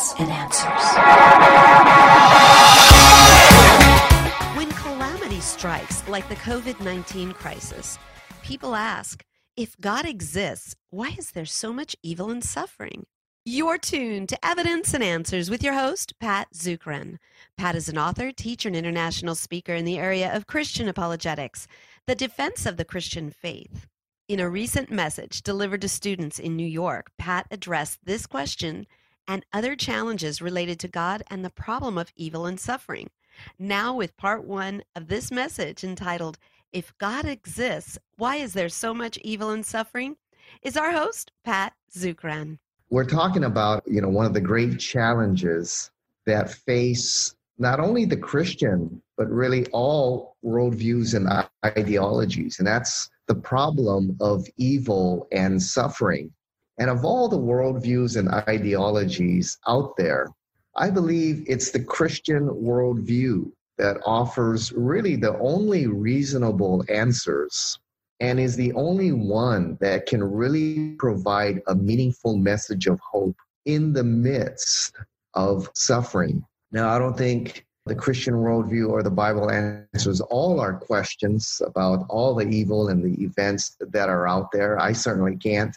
evidence and answers. When calamity strikes, like the COVID 19 crisis, people ask if God exists, why is there so much evil and suffering? You're tuned to Evidence and Answers with your host, Pat Zukeran. Pat is an author, teacher, and international speaker in the area of Christian apologetics, the defense of the Christian faith. In a recent message delivered to students in New York, Pat addressed this question and other challenges related to God and the problem of evil and suffering. Now, with part one of this message entitled, If God Exists, Why Is There So Much Evil and Suffering? is our host, Pat Zukeran we're talking about you know one of the great challenges that face not only the christian but really all worldviews and ideologies and that's the problem of evil and suffering and of all the worldviews and ideologies out there i believe it's the christian worldview that offers really the only reasonable answers and is the only one that can really provide a meaningful message of hope in the midst of suffering. Now, I don't think the Christian worldview or the Bible answers all our questions about all the evil and the events that are out there. I certainly can't.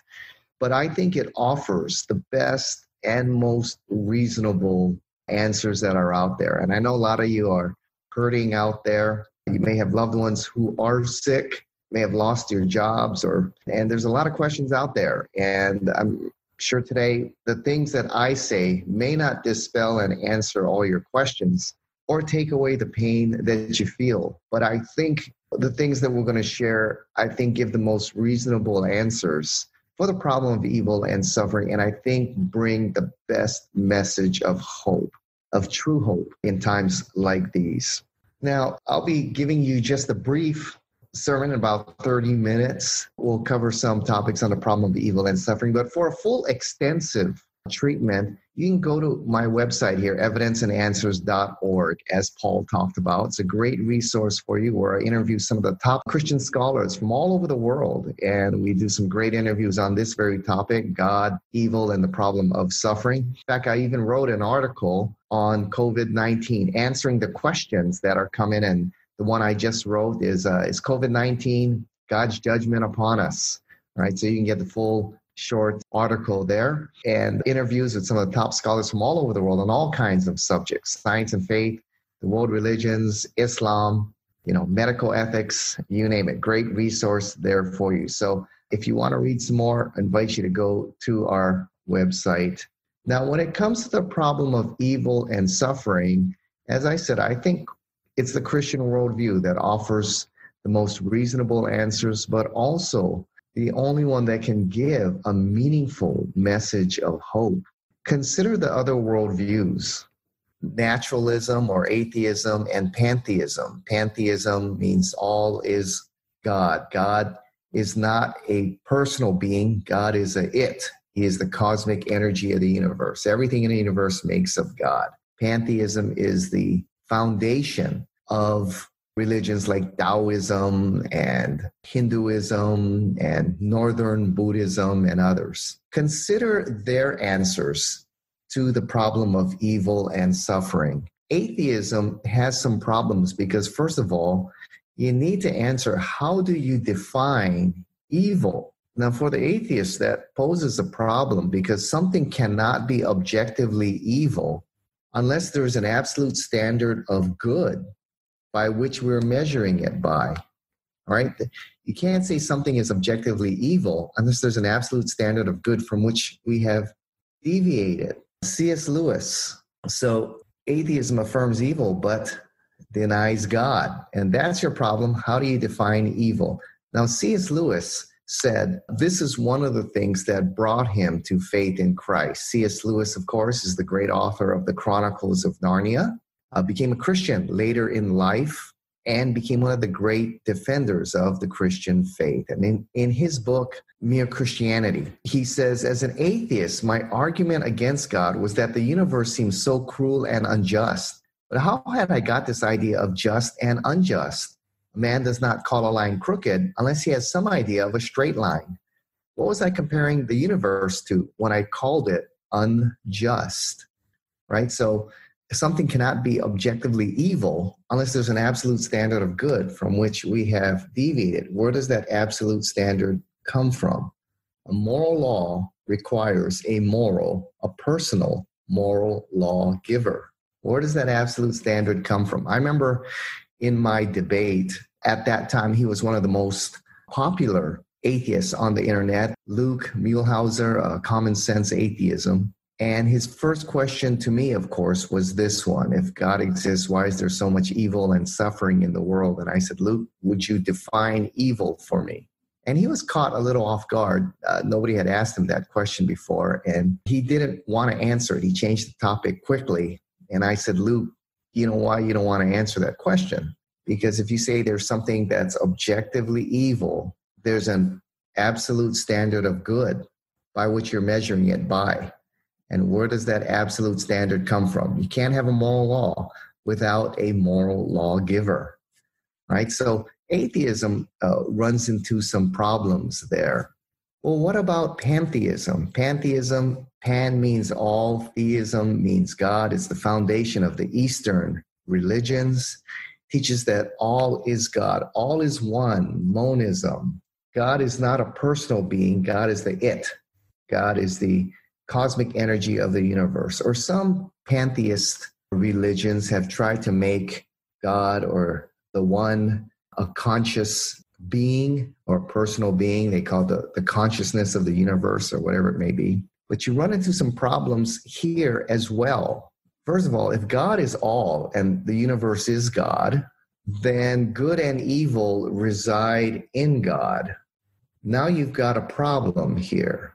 But I think it offers the best and most reasonable answers that are out there. And I know a lot of you are hurting out there. You may have loved ones who are sick may have lost your jobs or and there's a lot of questions out there and i'm sure today the things that i say may not dispel and answer all your questions or take away the pain that you feel but i think the things that we're going to share i think give the most reasonable answers for the problem of evil and suffering and i think bring the best message of hope of true hope in times like these now i'll be giving you just a brief sermon in about 30 minutes. We'll cover some topics on the problem of evil and suffering, but for a full extensive treatment, you can go to my website here, evidenceandanswers.org, as Paul talked about. It's a great resource for you where I interview some of the top Christian scholars from all over the world. And we do some great interviews on this very topic God, evil, and the problem of suffering. In fact, I even wrote an article on COVID 19, answering the questions that are coming in the one I just wrote is uh, is COVID nineteen God's judgment upon us. Right, so you can get the full short article there and interviews with some of the top scholars from all over the world on all kinds of subjects science and faith the world religions islam you know medical ethics you name it. Great resource there for you. So if you want to read some more I invite you to go to our website. Now when it comes to the problem of evil and suffering as i said i think it's the Christian worldview that offers the most reasonable answers, but also the only one that can give a meaningful message of hope. Consider the other worldviews naturalism or atheism and pantheism. Pantheism means all is God. God is not a personal being, God is a it. He is the cosmic energy of the universe. Everything in the universe makes of God. Pantheism is the foundation of religions like Taoism and Hinduism and Northern Buddhism and others. Consider their answers to the problem of evil and suffering. Atheism has some problems because, first of all, you need to answer how do you define evil? Now, for the atheist, that poses a problem because something cannot be objectively evil unless there is an absolute standard of good by which we're measuring it by. All right? You can't say something is objectively evil unless there's an absolute standard of good from which we have deviated. C.S. Lewis. So atheism affirms evil but denies God. And that's your problem. How do you define evil? Now, C.S. Lewis said this is one of the things that brought him to faith in Christ. C.S. Lewis, of course, is the great author of the Chronicles of Narnia, uh, became a Christian later in life, and became one of the great defenders of the Christian faith. And in, in his book, Mere Christianity, he says, As an atheist, my argument against God was that the universe seems so cruel and unjust. But how had I got this idea of just and unjust? A man does not call a line crooked unless he has some idea of a straight line. What was I comparing the universe to when I called it unjust? right? So something cannot be objectively evil unless there's an absolute standard of good from which we have deviated. Where does that absolute standard come from? A moral law requires a moral, a personal moral law giver. Where does that absolute standard come from? I remember in my debate at that time, he was one of the most popular atheists on the internet, Luke Muehlhauser, Common Sense Atheism. And his first question to me, of course, was this one If God exists, why is there so much evil and suffering in the world? And I said, Luke, would you define evil for me? And he was caught a little off guard. Uh, nobody had asked him that question before, and he didn't want to answer it. He changed the topic quickly. And I said, Luke, you know why you don't want to answer that question? Because if you say there's something that's objectively evil, there's an absolute standard of good by which you're measuring it by. And where does that absolute standard come from? You can't have a moral law without a moral lawgiver, right? So atheism uh, runs into some problems there. Well, what about pantheism? Pantheism, pan means all, theism means God. It's the foundation of the Eastern religions. Teaches that all is God, all is one, monism. God is not a personal being, God is the it. God is the cosmic energy of the universe. Or some pantheist religions have tried to make God or the one a conscious being or personal being. They call the, the consciousness of the universe or whatever it may be. But you run into some problems here as well. First of all, if God is all and the universe is God, then good and evil reside in God. Now you've got a problem here.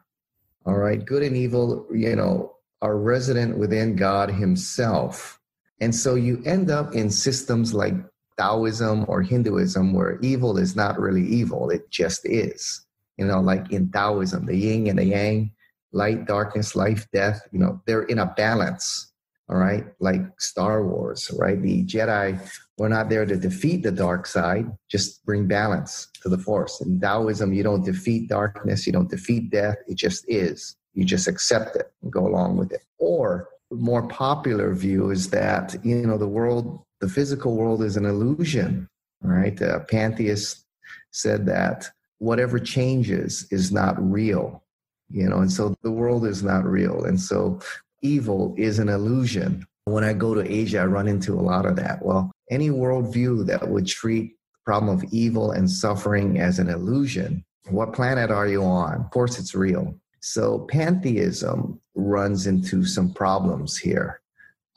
All right, good and evil, you know, are resident within God Himself. And so you end up in systems like Taoism or Hinduism where evil is not really evil, it just is. You know, like in Taoism, the yin and the yang, light, darkness, life, death, you know, they're in a balance. All right, like Star Wars, right? The Jedi were not there to defeat the dark side, just bring balance to the force. In Taoism, you don't defeat darkness, you don't defeat death, it just is. You just accept it and go along with it. Or more popular view is that, you know, the world, the physical world is an illusion, right? A pantheist said that whatever changes is not real, you know, and so the world is not real. And so evil is an illusion. When I go to Asia, I run into a lot of that. Well, any worldview that would treat the problem of evil and suffering as an illusion, what planet are you on? Of course, it's real. So pantheism runs into some problems here.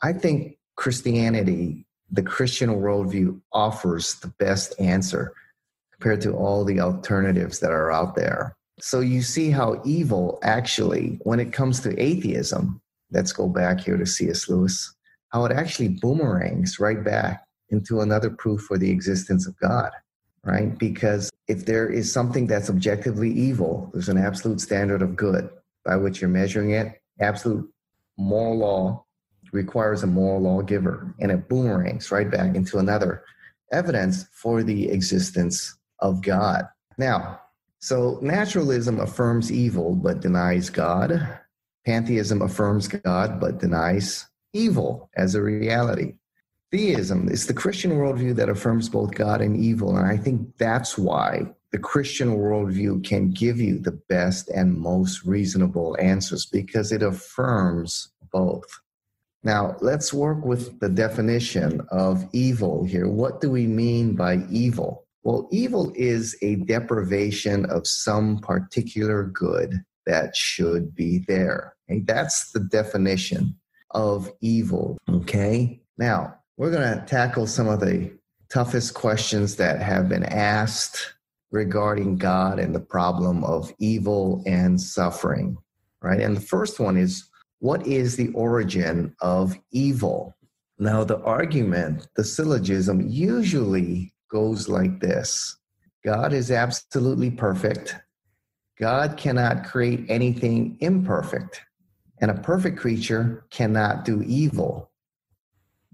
I think Christianity, the Christian worldview, offers the best answer compared to all the alternatives that are out there. So you see how evil actually, when it comes to atheism, let's go back here to C.S. Lewis, how it actually boomerangs right back into another proof for the existence of God, right? Because if there is something that's objectively evil, there's an absolute standard of good by which you're measuring it. Absolute moral law requires a moral lawgiver, and it boomerangs right back into another evidence for the existence of God. Now, so naturalism affirms evil but denies God. Pantheism affirms God but denies evil as a reality. Theism is the Christian worldview that affirms both God and evil. And I think that's why the Christian worldview can give you the best and most reasonable answers because it affirms both. Now, let's work with the definition of evil here. What do we mean by evil? Well, evil is a deprivation of some particular good that should be there. And That's the definition of evil. Okay. Now, we're going to tackle some of the toughest questions that have been asked regarding God and the problem of evil and suffering. Right. And the first one is what is the origin of evil? Now, the argument, the syllogism usually goes like this God is absolutely perfect. God cannot create anything imperfect, and a perfect creature cannot do evil.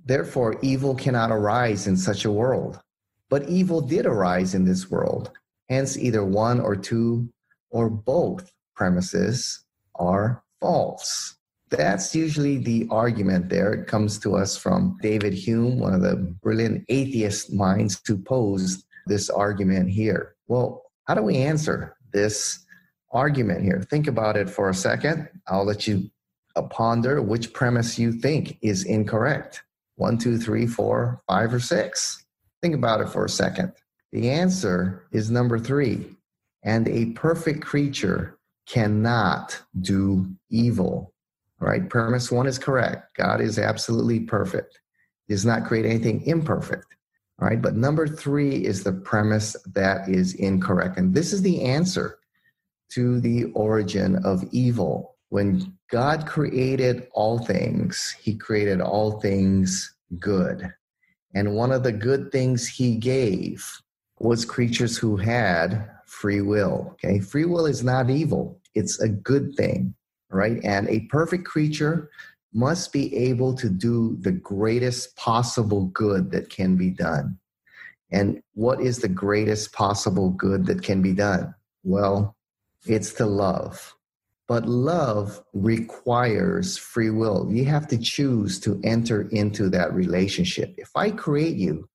Therefore, evil cannot arise in such a world. But evil did arise in this world. Hence, either one or two or both premises are false. that's usually the argument there. It comes to us from David Hume, one of the brilliant atheist minds who posed this argument here. Well, how do we answer this argument here? Think about it for a second. I'll let you ponder which premise you think is incorrect. One, two, three, four, five, or six. Think about it for a second. The answer is number three. And a perfect creature cannot do evil. Right? Premise one is correct. God is absolutely perfect. He does not create anything imperfect. All right. But number three is the premise that is incorrect. And this is the answer to the origin of evil. When God created all things, he created all things good. And one of the good things he gave was creatures who had free will. Okay. Free will is not evil, it's a good thing right? And a perfect creature must be able to do the greatest possible good that can be done. And what is the greatest possible good that can be done? Well, it's to love. But love requires free will. You have to choose to enter into that relationship. If I create you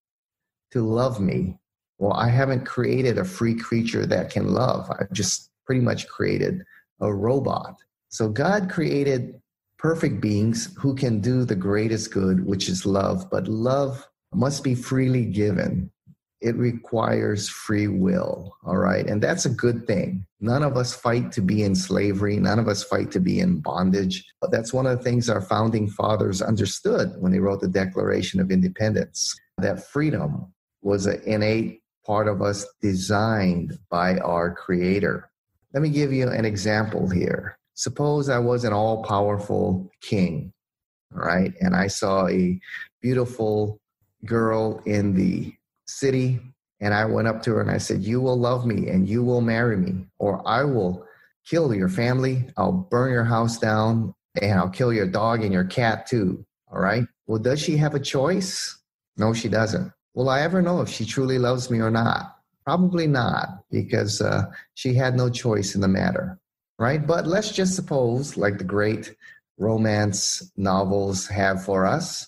to love me, well, I haven't created a free creature that can love. I've just pretty much created a robot. So God created perfect beings who can do the greatest good, which is love, but love must be freely given. It requires free will, all right? And that's a good thing. None of us fight to be in slavery, none of us fight to be in bondage. That's one of the things our founding fathers understood when they wrote the Declaration of Independence that freedom was an innate part of us designed by our Creator. Let me give you an example here. Suppose I was an all powerful king, right? And I saw a beautiful girl in the city, and I went up to her and I said, You will love me and you will marry me, or I will kill your family, I'll burn your house down, and I'll kill your dog and your cat too. All right. Well, does she have a choice? No, she doesn't. Will I ever know if she truly loves me or not? Probably not, because uh, she had no choice in the matter right? But let's just suppose, like the great romance novels have for us,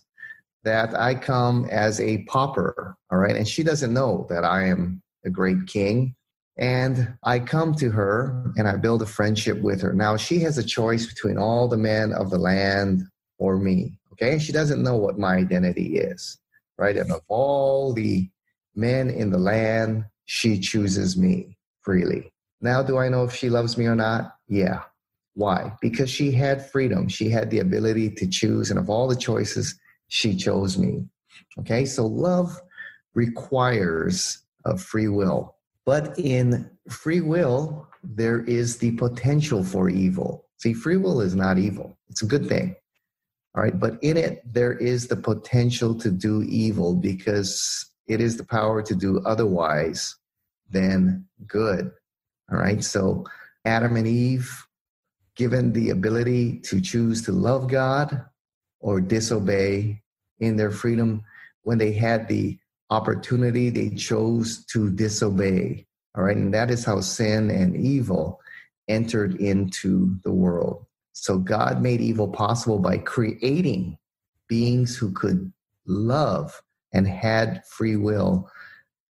that I come as a pauper, all right? And she doesn't know that I am a great king. And I come to her and I build a friendship with her. Now, she has a choice between all the men of the land or me, okay? She doesn't know what my identity is, right? And of all the men in the land, she chooses me freely. Now, do I know if she loves me or not? Yeah. Why? Because she had freedom. She had the ability to choose. And of all the choices, she chose me. Okay. So love requires a free will. But in free will, there is the potential for evil. See, free will is not evil, it's a good thing. All right. But in it, there is the potential to do evil because it is the power to do otherwise than good. All right. So Adam and Eve, given the ability to choose to love God or disobey in their freedom, when they had the opportunity, they chose to disobey. All right. And that is how sin and evil entered into the world. So God made evil possible by creating beings who could love and had free will.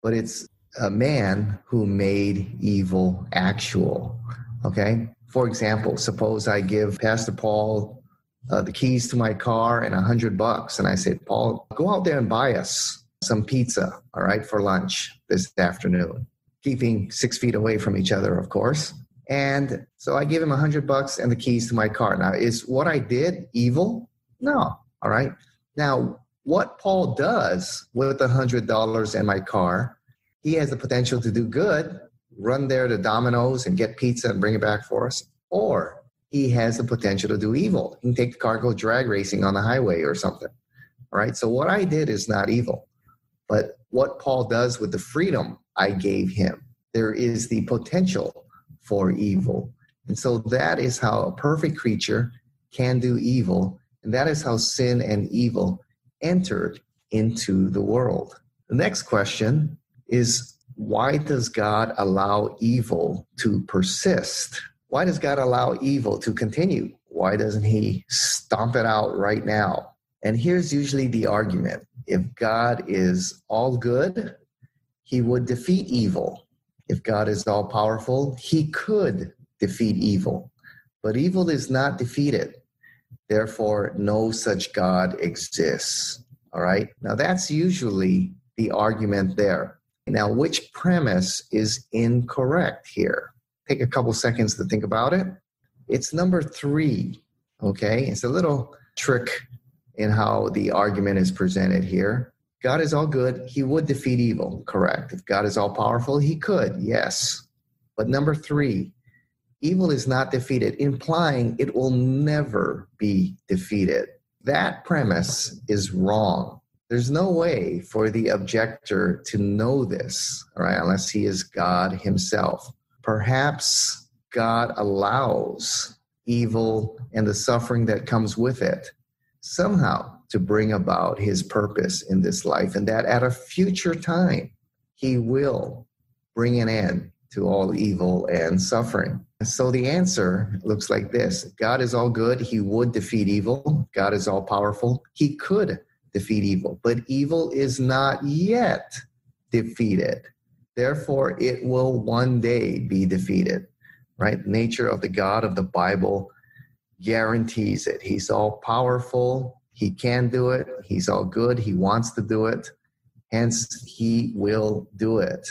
But it's a man who made evil actual. Okay. For example, suppose I give Pastor Paul uh, the keys to my car and a hundred bucks, and I said, Paul, go out there and buy us some pizza, all right, for lunch this afternoon, keeping six feet away from each other, of course. And so I give him a hundred bucks and the keys to my car. Now, is what I did evil? No. All right. Now, what Paul does with the hundred dollars and my car he has the potential to do good, run there to Domino's and get pizza and bring it back for us, or he has the potential to do evil. He can take the car, go drag racing on the highway or something. All right. So what I did is not evil, but what Paul does with the freedom I gave him, there is the potential for evil. And so that is how a perfect creature can do evil. And that is how sin and evil entered into the world. The next question is why does God allow evil to persist? Why does God allow evil to continue? why doesn't he stomp it out right now? And here's usually the argument if God is all good, he would defeat evil. If God is all powerful, he could defeat evil. But evil is not defeated. Therefore, no such God exists. All right. Now, that's usually the argument there. Now, which premise is incorrect here? Take a couple seconds to think about it. It's number three. Okay. It's a little trick in how the argument is presented here. God is all good. He would defeat evil. Correct. If God is all powerful, he could. Yes. But number three, evil is not defeated, implying it will never be defeated. That premise is wrong. There's no way for the objector to know this, all right, unless he is God himself. Perhaps God allows evil and the suffering that comes with it somehow to bring about his purpose in this life, and that at a future time, he will bring an end to all evil and suffering. So the answer looks like this God is all good. He would defeat evil. God is all powerful. He could defeat evil, but evil is not yet defeated. Therefore, it will one day be defeated, right? Nature of the God of the Bible guarantees it. He's all powerful. He can do it. He's all good. He wants to do it. Hence, he will do it.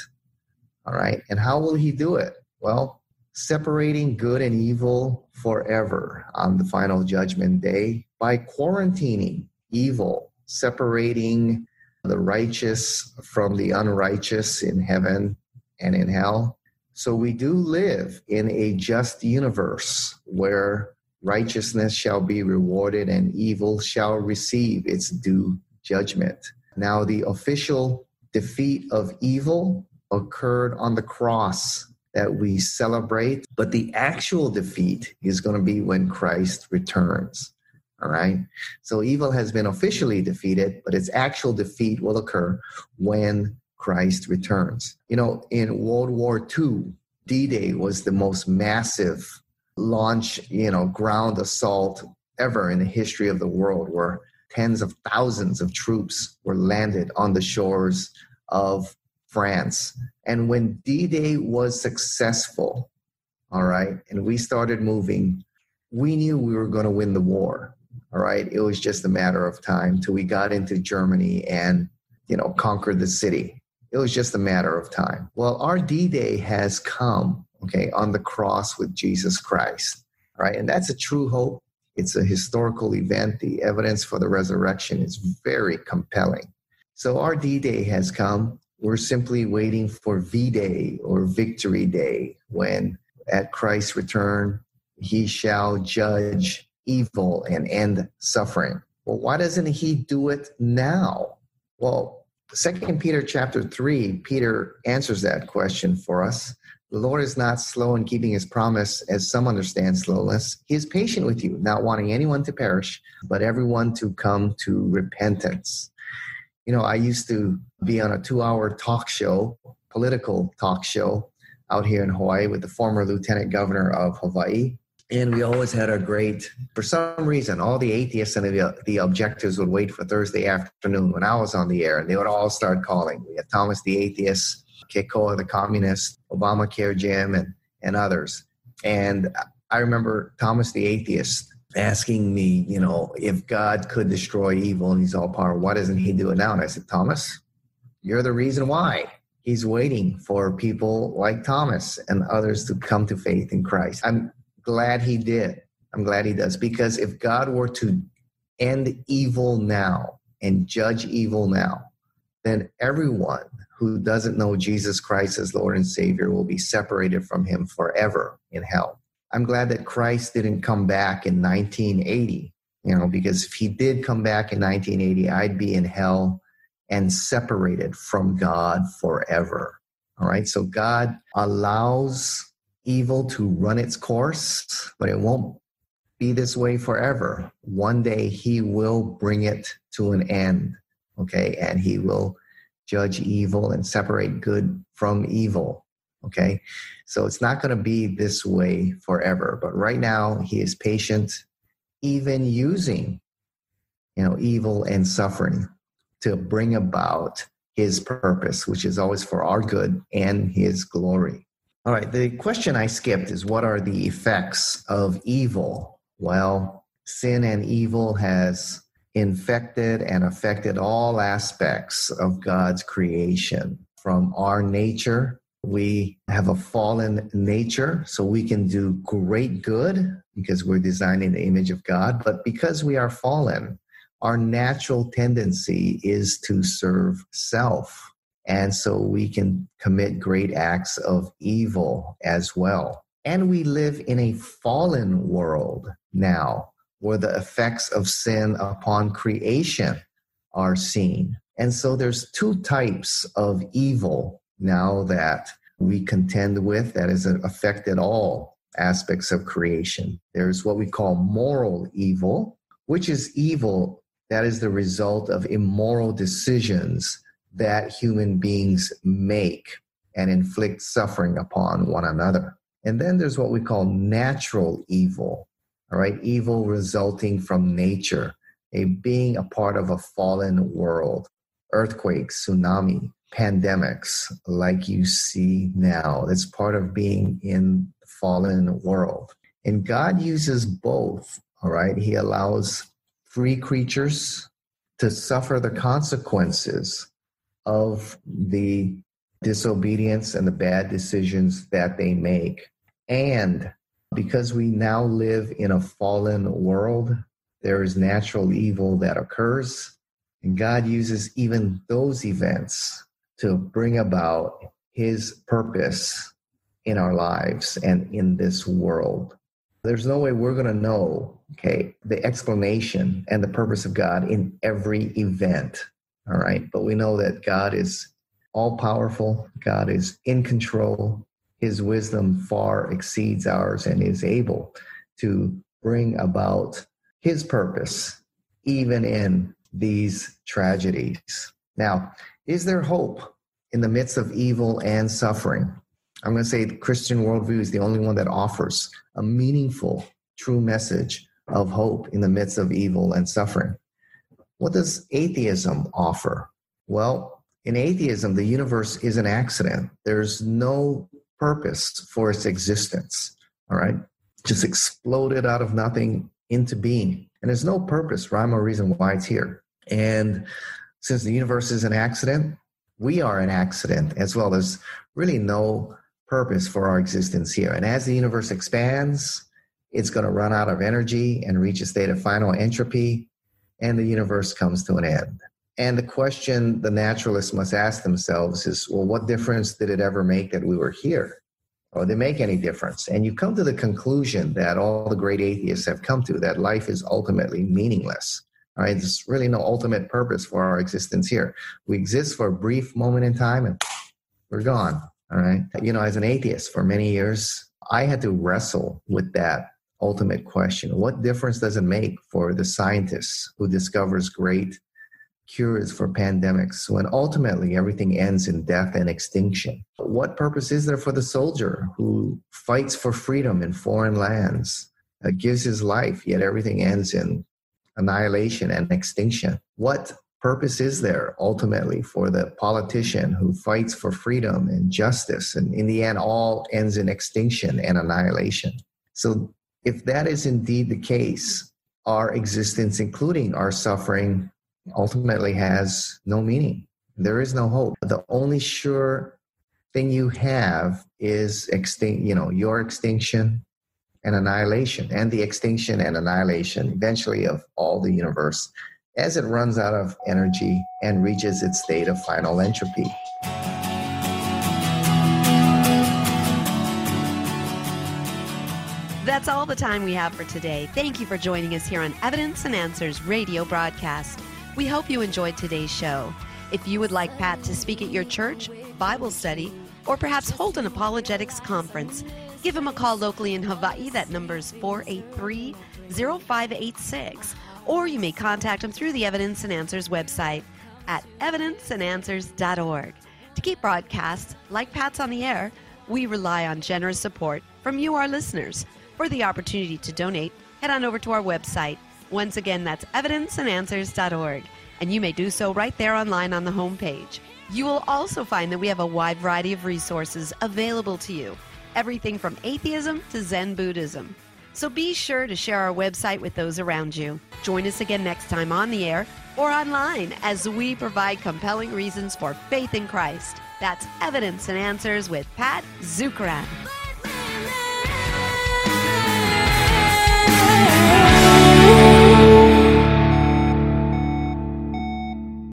All right. And how will he do it? Well, separating good and evil forever on the final judgment day by quarantining evil, separating the righteous from the unrighteous in heaven and in hell. So we do live in a just universe where righteousness shall be rewarded and evil shall receive its due judgment. Now, the official defeat of evil occurred on the cross that we celebrate, but the actual defeat is going to be when Christ returns. All right. So evil has been officially defeated, but its actual defeat will occur when Christ returns. You know, in World War II, D Day was the most massive launch, you know, ground assault ever in the history of the world, where tens of thousands of troops were landed on the shores of France. And when D Day was successful, all right, and we started moving, we knew we were going to win the war. All right. It was just a matter of time till we got into Germany and, you know, conquered the city. It was just a matter of time. Well, our D Day has come okay, on the cross with Jesus Christ, right? And that's a true hope. It's a historical event. The evidence for the resurrection is very compelling. So our D Day has come. We're simply waiting for V Day or Victory Day when at Christ's return, he shall judge evil and end suffering. Well, why doesn't he do it now? Well, Second Peter chapter 3, Peter answers that question for us. The Lord is not slow in keeping his promise, as some understand slowness. He is patient with you, not wanting anyone to perish, but everyone to come to repentance. You know, I used to be on a two hour talk show, political talk show, out here in Hawaii with the former lieutenant governor of Hawaii. And we always had a great, for some reason, all the atheists and the, the objectives would wait for Thursday afternoon when I was on the air, and they would all start calling. We had Thomas the atheist, Keikoa the communist, Obamacare Jim, and, and others. And I remember Thomas the atheist asking me, you know, if God could destroy evil and he's all power, why doesn't he do it now? And I said, Thomas, you're the reason why. He's waiting for people like Thomas and others to come to faith in Christ. I'm glad he did. I'm glad he does. Because if God were to end evil now and judge evil now, then everyone who doesn't know Jesus Christ as Lord and Savior will be separated from him forever in hell. I'm glad that Christ didn't come back in 1980, you know, because if he did come back in 1980, I'd be in hell and separated from God forever. All right. So God allows evil to run its course, but it won't be this way forever. One day he will bring it to an end. Okay. And he will judge evil and separate good from evil. Okay. So it's not going to be this way forever. But right now, he is patient even using, you know, evil and suffering to bring about his purpose, which is always for our good and his glory. All right, the question I skipped is what are the effects of evil? Well, sin and evil has infected and affected all aspects of God's creation from our nature. We have a fallen nature, so we can do great good because we're designed in the image of God. But because we are fallen, our natural tendency is to serve self. And so we can commit great acts of evil as well. And we live in a fallen world now where the effects of sin upon creation are seen. And so there's two types of evil now that we contend with that has affected all aspects of creation. There's what we call moral evil, which is evil that is the result of immoral decisions that human beings make and inflict suffering upon one another. And then there's what we call natural evil, all right, evil resulting from nature, a being a part of a fallen world, earthquakes, tsunami, pandemics, like you see now. It's part of being in the fallen world. And God uses both, all right? He allows free creatures to suffer the consequences of the disobedience and the bad decisions that they make. And because we now live in a fallen world, there is natural evil that occurs. And God uses even those events to bring about his purpose in our lives and in this world. There's no way we're going to know, okay, the explanation and the purpose of God in every event. All right. But we know that God is all powerful, God is in control, his wisdom far exceeds ours and is able to bring about his purpose even in these tragedies. Now, is there hope in the midst of evil and suffering? I'm going to say the Christian worldview is the only one that offers a meaningful, true message of hope in the midst of evil and suffering. What does atheism offer? Well, in atheism, the universe is an accident. There's no purpose for its existence. All right. Just exploded out of nothing into being. And there's no purpose, rhyme or reason why it's here. And since the universe is an accident, we are an accident as well. There's really no purpose for our existence here. And as the universe expands, it's going to run out of energy and reach a state of final entropy, and the universe comes to an end. And the question the naturalists must ask themselves is well, what difference did it ever make that we were here? Or did it make any difference? And you come to the conclusion that all the great atheists have come to that life is ultimately meaningless. All right, there's really no ultimate purpose for our existence here. We exist for a brief moment in time and we're gone. All right. You know, as an atheist for many years, I had to wrestle with that ultimate question. What difference does it make for the scientist who discovers great cures for pandemics when ultimately everything ends in death and extinction? What purpose is there for the soldier who fights for freedom in foreign lands, uh, gives his life, yet everything ends in annihilation and extinction? What purpose is there ultimately for the politician who fights for freedom and justice? And in the end, all ends in extinction and annihilation. So, if that is indeed the case, our existence, including our suffering, ultimately has no meaning. There is no hope. The only sure thing you have is extinct, you know, your extinction and annihilation, and the extinction and annihilation eventually of all the universe as it runs out of energy and reaches its state of final entropy. That's all the time we have for today. Thank you for joining us here on Evidence and Answers radio broadcast. We hope you enjoyed today's show. If you would like Pat to speak at your church, Bible study, or perhaps hold an apologetics conference, give him a call locally in Hawaii. That number is 483 0586. Or you may contact him through the Evidence and Answers website at evidenceandanswers.org. To keep broadcasts like Pat's on the air, we rely on generous support from you, our listeners. For the opportunity to donate, head on over to our website. Once again, that's evidenceandanswers.org, and you may do so right there online on the homepage. You will also find that we have a wide variety of resources available to you, everything from atheism to Zen Buddhism. So be sure to share our website with those around you. Join us again next time on the air or online as we provide compelling reasons for faith in Christ. That's Evidence and Answers with Pat Zukeran. yeah.